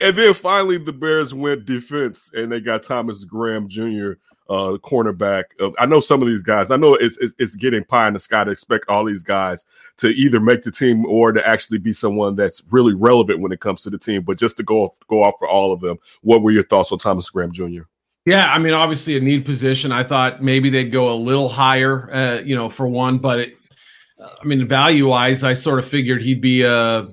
and then finally, the Bears went defense, and they got Thomas Graham Jr., uh, cornerback. I know some of these guys. I know it's, it's, it's getting pie in the sky to expect all these guys to either make the team or to actually be someone that's really relevant when it comes to the team. But just to go off, go off for all of them, what were your thoughts on Thomas Graham Jr.? Yeah, I mean, obviously a need position. I thought maybe they'd go a little higher, uh, you know, for one. But it, I mean, value wise, I sort of figured he'd be a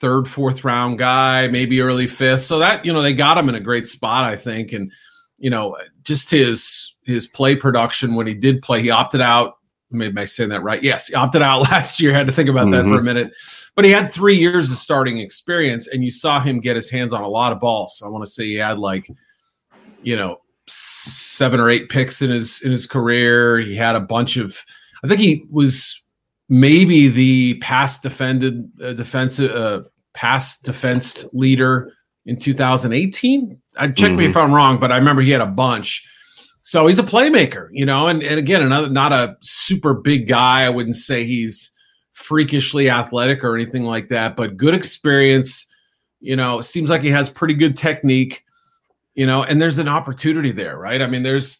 third, fourth round guy, maybe early fifth. So that you know they got him in a great spot, I think. And you know, just his his play production when he did play, he opted out. Maybe I saying that right? Yes, he opted out last year. Had to think about mm-hmm. that for a mm-hmm. minute, but he had three years of starting experience, and you saw him get his hands on a lot of balls. I want to say he had like you know seven or eight picks in his in his career. He had a bunch of. I think he was maybe the pass defended uh, defensive uh, pass defense leader in 2018. I check mm-hmm. me if I'm wrong, but I remember he had a bunch. So he's a playmaker, you know, and, and again, another not a super big guy. I wouldn't say he's freakishly athletic or anything like that, but good experience. You know, seems like he has pretty good technique you know, and there's an opportunity there, right? I mean, there's,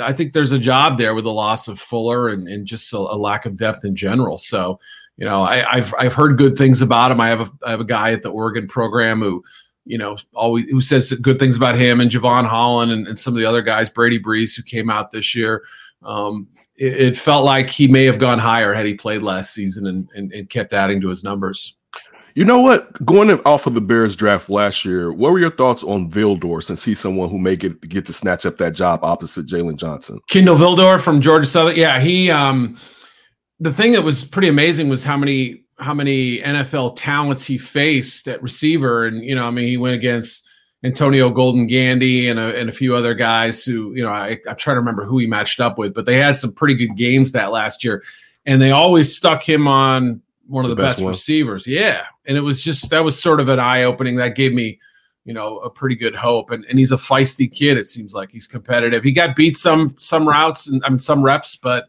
I think there's a job there with the loss of Fuller and, and just a, a lack of depth in general. So, you know, I, have I've heard good things about him. I have a I have a guy at the Oregon program who, you know, always who says good things about him and Jevon Holland and, and some of the other guys, Brady Breeze, who came out this year. Um, it, it, felt like he may have gone higher had he played last season and, and, and kept adding to his numbers. You know what? Going off of the Bears draft last year, what were your thoughts on Vildor since he's someone who may get get to snatch up that job opposite Jaylon Johnson? Kindle Vildor from Georgia Southern. Yeah, he um the thing that was pretty amazing was how many how many NFL talents he faced at receiver. And, you know, I mean, he went against Antonio Golden Gandy and a, and a few other guys who, you know, I, I'm trying to remember who he matched up with, but they had some pretty good games that last year. And they always stuck him on one of the, the best, best receivers. Yeah. And it was just that was sort of an eye opening. That gave me, you know, a pretty good hope. And and he's a feisty kid, it seems like. He's competitive. He got beat some some routes and I mean some reps, but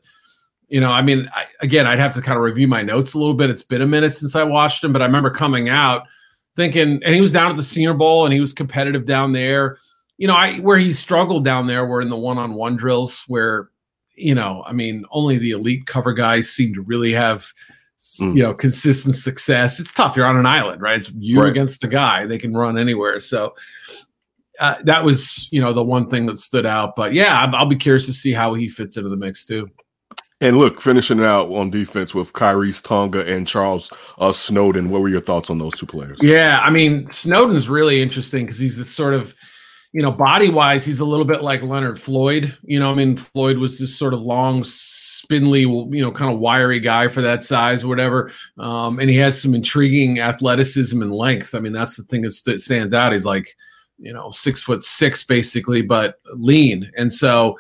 you know, I mean, I, again, I'd have to kind of review my notes a little bit. It's been a minute since I watched him, but I remember coming out thinking, and he was down at the Senior Bowl and he was competitive down there. You know, I where he struggled down there were in the one-on-one drills where, you know, I mean, only the elite cover guys seem to really have mm. you know consistent success. It's tough. You're on an island, right? It's you right. against the guy. They can run anywhere. So uh, that was you know the one thing that stood out. But yeah, I'll, I'll be curious to see how he fits into the mix too. And look, finishing it out on defense with Khyiris Tonga and Charles uh, Snowden. What were your thoughts on those two players? Yeah, I mean Snowden's really interesting because he's this sort of you know, body wise, he's a little bit like Leonard Floyd. You know, I mean, Floyd was this sort of long, spindly, you know, kind of wiry guy for that size whatever. Um, and he has some intriguing athleticism and length. I mean, that's the thing that stands out. He's like, you know, six foot six basically, but lean. And so,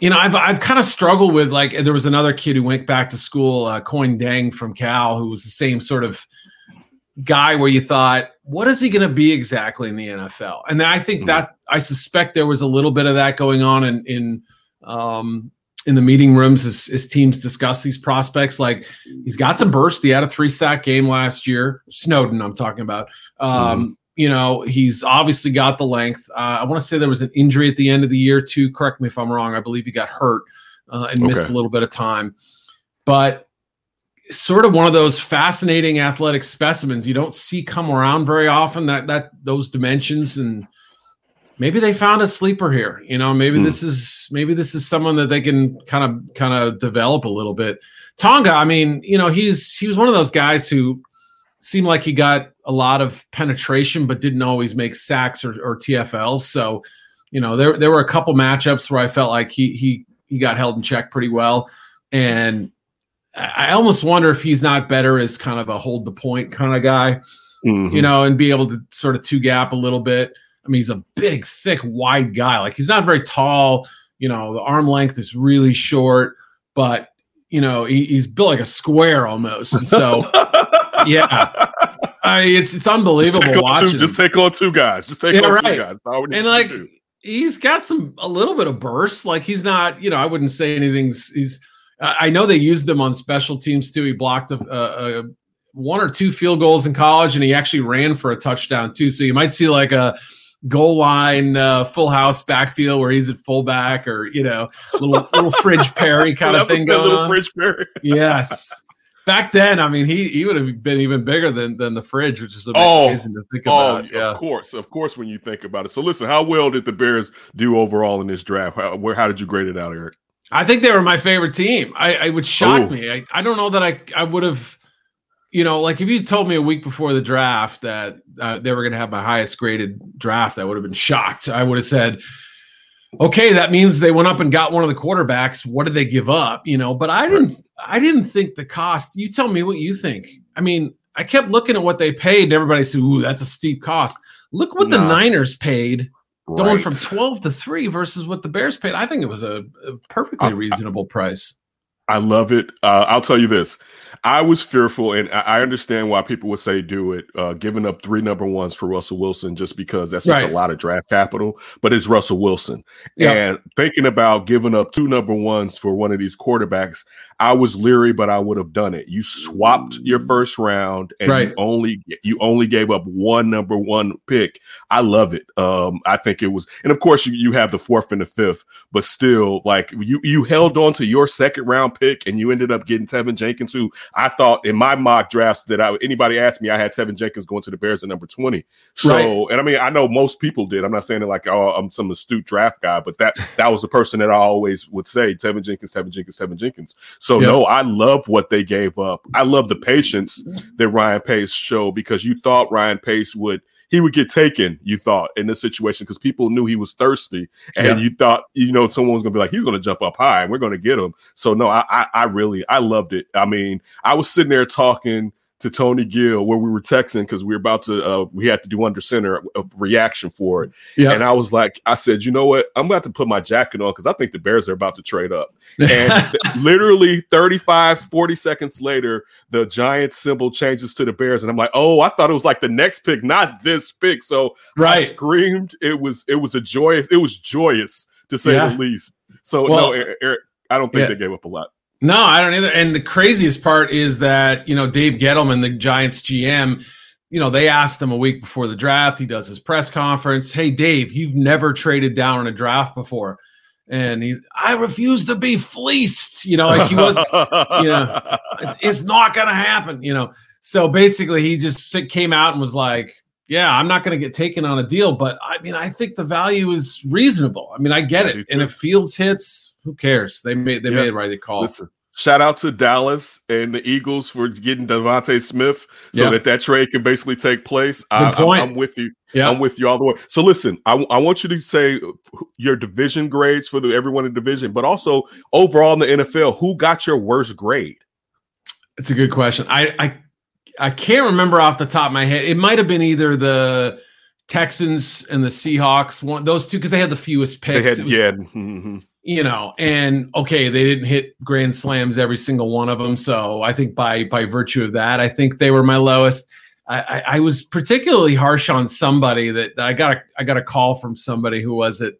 you know, I've I've kind of struggled with like there was another kid who went back to school, uh, Kuony Deng from Cal, who was the same sort of guy where you thought, what is he going to be exactly in the NFL? And I think mm-hmm. that I suspect there was a little bit of that going on in in um, in the meeting rooms as, as teams discuss these prospects. Like he's got some burst. He had a three sack game last year. Snowden, I'm talking about. Um, mm-hmm. You know, he's obviously got the length. Uh, I want to say there was an injury at the end of the year too. Correct me if I'm wrong. I believe he got hurt uh, and okay. missed a little bit of time. But sort of one of those fascinating athletic specimens. You don't see come around very often that that those dimensions and maybe they found a sleeper here you know maybe mm. this is maybe this is someone that they can kind of kind of develop a little bit. Tonga i mean you know he's he was one of those guys who seemed like he got a lot of penetration but didn't always make sacks or, or tfls so you know there there were a couple matchups where i felt like he he he got held in check pretty well. And I almost wonder if he's not better as kind of a hold the point kind of guy, mm-hmm. you know, and be able to sort of two gap a little bit. I mean, he's a big, thick, wide guy. Like he's not very tall. You know, the arm length is really short, but you know, he, he's built like a square almost. And so, yeah, I mean, it's it's unbelievable just watching. Two, just take on two guys. Just take yeah, on right. two guys. And like, he's got some a little bit of burst. Like he's not, you know, I wouldn't say anything's. He's I know they used him on special teams too. He blocked a, a, one or two field goals in college, and he actually ran for a touchdown too. So you might see like a goal line uh, full house backfield where he's at fullback, or you know, little little fridge Perry kind of thing going little on. Fridge Perry. yes. Back then, I mean, he he would have been even bigger than than the fridge, which is amazing oh, to think about. Oh, yeah. of course, of course. When you think about it, so listen, how well did the Bears do overall in this draft? How, where how did you grade it out, Eric? I think they were my favorite team. I, I would shock Ooh. me. I, I don't know that I I would have, you know, like if you told me a week before the draft that uh, they were going to have my highest graded draft, I would have been shocked. I would have said, okay, that means they went up and got one of the quarterbacks. What did they give up? You know, but I didn't. I didn't think the cost. You tell me what you think. I mean, I kept looking at what they paid, and everybody said, "Ooh, that's a steep cost." Look what the Niners paid Right. Going from 12 to 3 versus what the Bears paid. I think it was a, a perfectly reasonable price. I love it. Uh, I'll tell you this. I was fearful, and I understand why people would say do it, uh, giving up three number ones for Russell Wilson just because that's just right. a lot of draft capital. But it's Russell Wilson, yep. and thinking about giving up two number ones for one of these quarterbacks, I was leery, but I would have done it. You swapped your first round, and right. you only you only gave up one number one pick. I love it. Um, I think it was, and of course you, you have the fourth and the fifth, but still, like you you held on to your second round pick, and you ended up getting Teven Jenkins, who I thought in my mock drafts that I anybody asked me, I had Teven Jenkins going to the Bears at number twenty. So, right. and I mean, I know most people did. I'm not saying it like oh, I'm some astute draft guy, but that that was the person that I always would say Teven Jenkins, Teven Jenkins, Teven Jenkins. So yep. no, I love what they gave up. I love the patience that Ryan Pace showed because you thought Ryan Pace would he would get taken, you thought, in this situation because people knew he was thirsty, and yeah. you thought, you know, someone was gonna be like, he's gonna jump up high, and we're gonna get him. So no, I, I, I really, I loved it. I mean, I was sitting there talking to Tony Gill where we were texting because we were about to uh, we had to do under center a reaction for it. Yeah. And I was like, I said, you know what? I'm about to put my jacket on because I think the Bears are about to trade up. And literally 35, 40 seconds later, the giant symbol changes to the Bears. And I'm like, oh, I thought it was like the next pick, not this pick. So right. I screamed. It was it was a joyous, it was joyous to say yeah. the least. So well, no, Eric, I don't think yeah. they gave up a lot. No, I don't either. And the craziest part is that, you know, Dave Gettleman, the Giants GM, you know, they asked him a week before the draft. He does his press conference. Hey, Dave, you've never traded down in a draft before. And he's, I refuse to be fleeced. You know, like he was, you know, it's, it's not going to happen, you know. So basically, he just came out and was like, yeah, I'm not going to get taken on a deal, but I mean, I think the value is reasonable. I mean, I get it. And if Fields hits, who cares? They made they made the right call. Listen, shout out to Dallas and the Eagles for getting DeVonta Smith so yep. that that trade can basically take place. I, am with you. I'm with you all the way. So listen, I, I want you to say your division grades for the everyone in division, but also overall in the NFL, who got your worst grade? It's a good question. I I I can't remember off the top of my head. It might have been either the Texans and the Seahawks, one those two because they had the fewest picks. Had, was, yeah. Mm-hmm. You know, and okay, they didn't hit grand slams every single one of them. So I think by by virtue of that, I think they were my lowest. I, I, I was particularly harsh on somebody that, that, I got a I got a call from somebody who was it.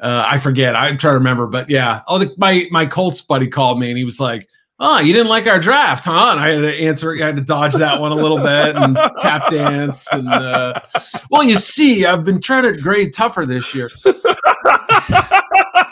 Uh, I forget. I'm trying to remember, but yeah. Oh, the, my my Colts buddy called me and he was like, oh, you didn't like our draft, huh? And I had to answer, I had to dodge that one a little bit and tap dance. And uh, well, you see, I've been trying to grade tougher this year.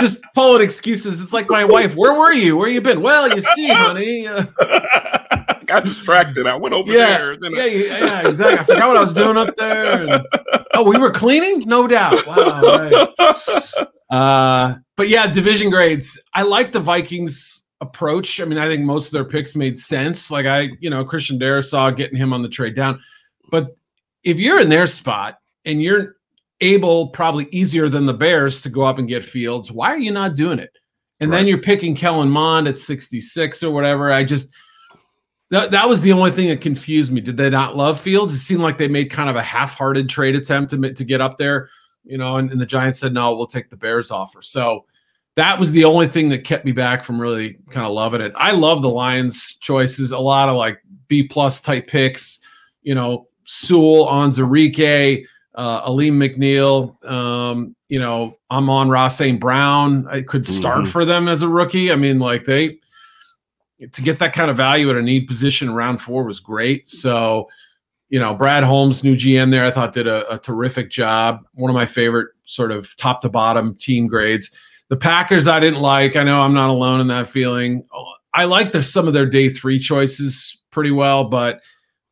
Just pulling excuses. It's like my wife. Where were you? Where you been? Well, you see, honey. Uh, got distracted. I went over yeah, there. Yeah, yeah, yeah, exactly. I forgot what I was doing up there. And, oh, we were cleaning? No doubt. Wow. Right. Uh, but yeah, division grades. I like the Vikings approach. I mean, I think most of their picks made sense. Like I, you know, Christian Darrisaw getting him on the trade down. But if you're in their spot and you're able, probably easier than the Bears to go up and get Fields, why are you not doing it? And right. then you're picking Kellen Mond at 66 or whatever. I just that, that was the only thing that confused me. Did they not love Fields? It seemed like they made kind of a half-hearted trade attempt to, to get up there you know, and, and the Giants said, no, we'll take the Bears offer. So that was the only thing that kept me back from really kind of loving it. I love the Lions choices, a lot of like B plus type picks, you know, Sewell, Onwuzurike, uh, Alim McNeill, um, you know, Amon-Ra St. Brown. I could start mm-hmm. for them as a rookie. I mean, like they, to get that kind of value at a need position round four was great. So, you know, Brad Holmes, new GM there, I thought did a, a terrific job. One of my favorite sort of top to bottom team grades. The Packers, I didn't like. I know I'm not alone in that feeling. I like the, some of their day three choices pretty well, but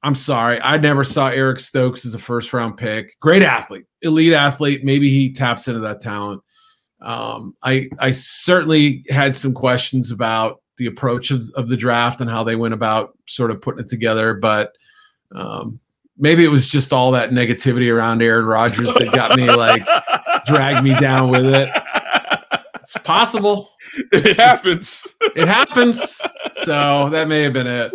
I'm sorry. I never saw Eric Stokes as a first round pick. Great athlete, elite athlete. Maybe he taps into that talent. Um, I I certainly had some questions about the approach of, of the draft and how they went about sort of putting it together, but um, maybe it was just all that negativity around Aaron Rodgers that got me like dragged me down with it. It's possible. It happens. It happens. So that may have been it.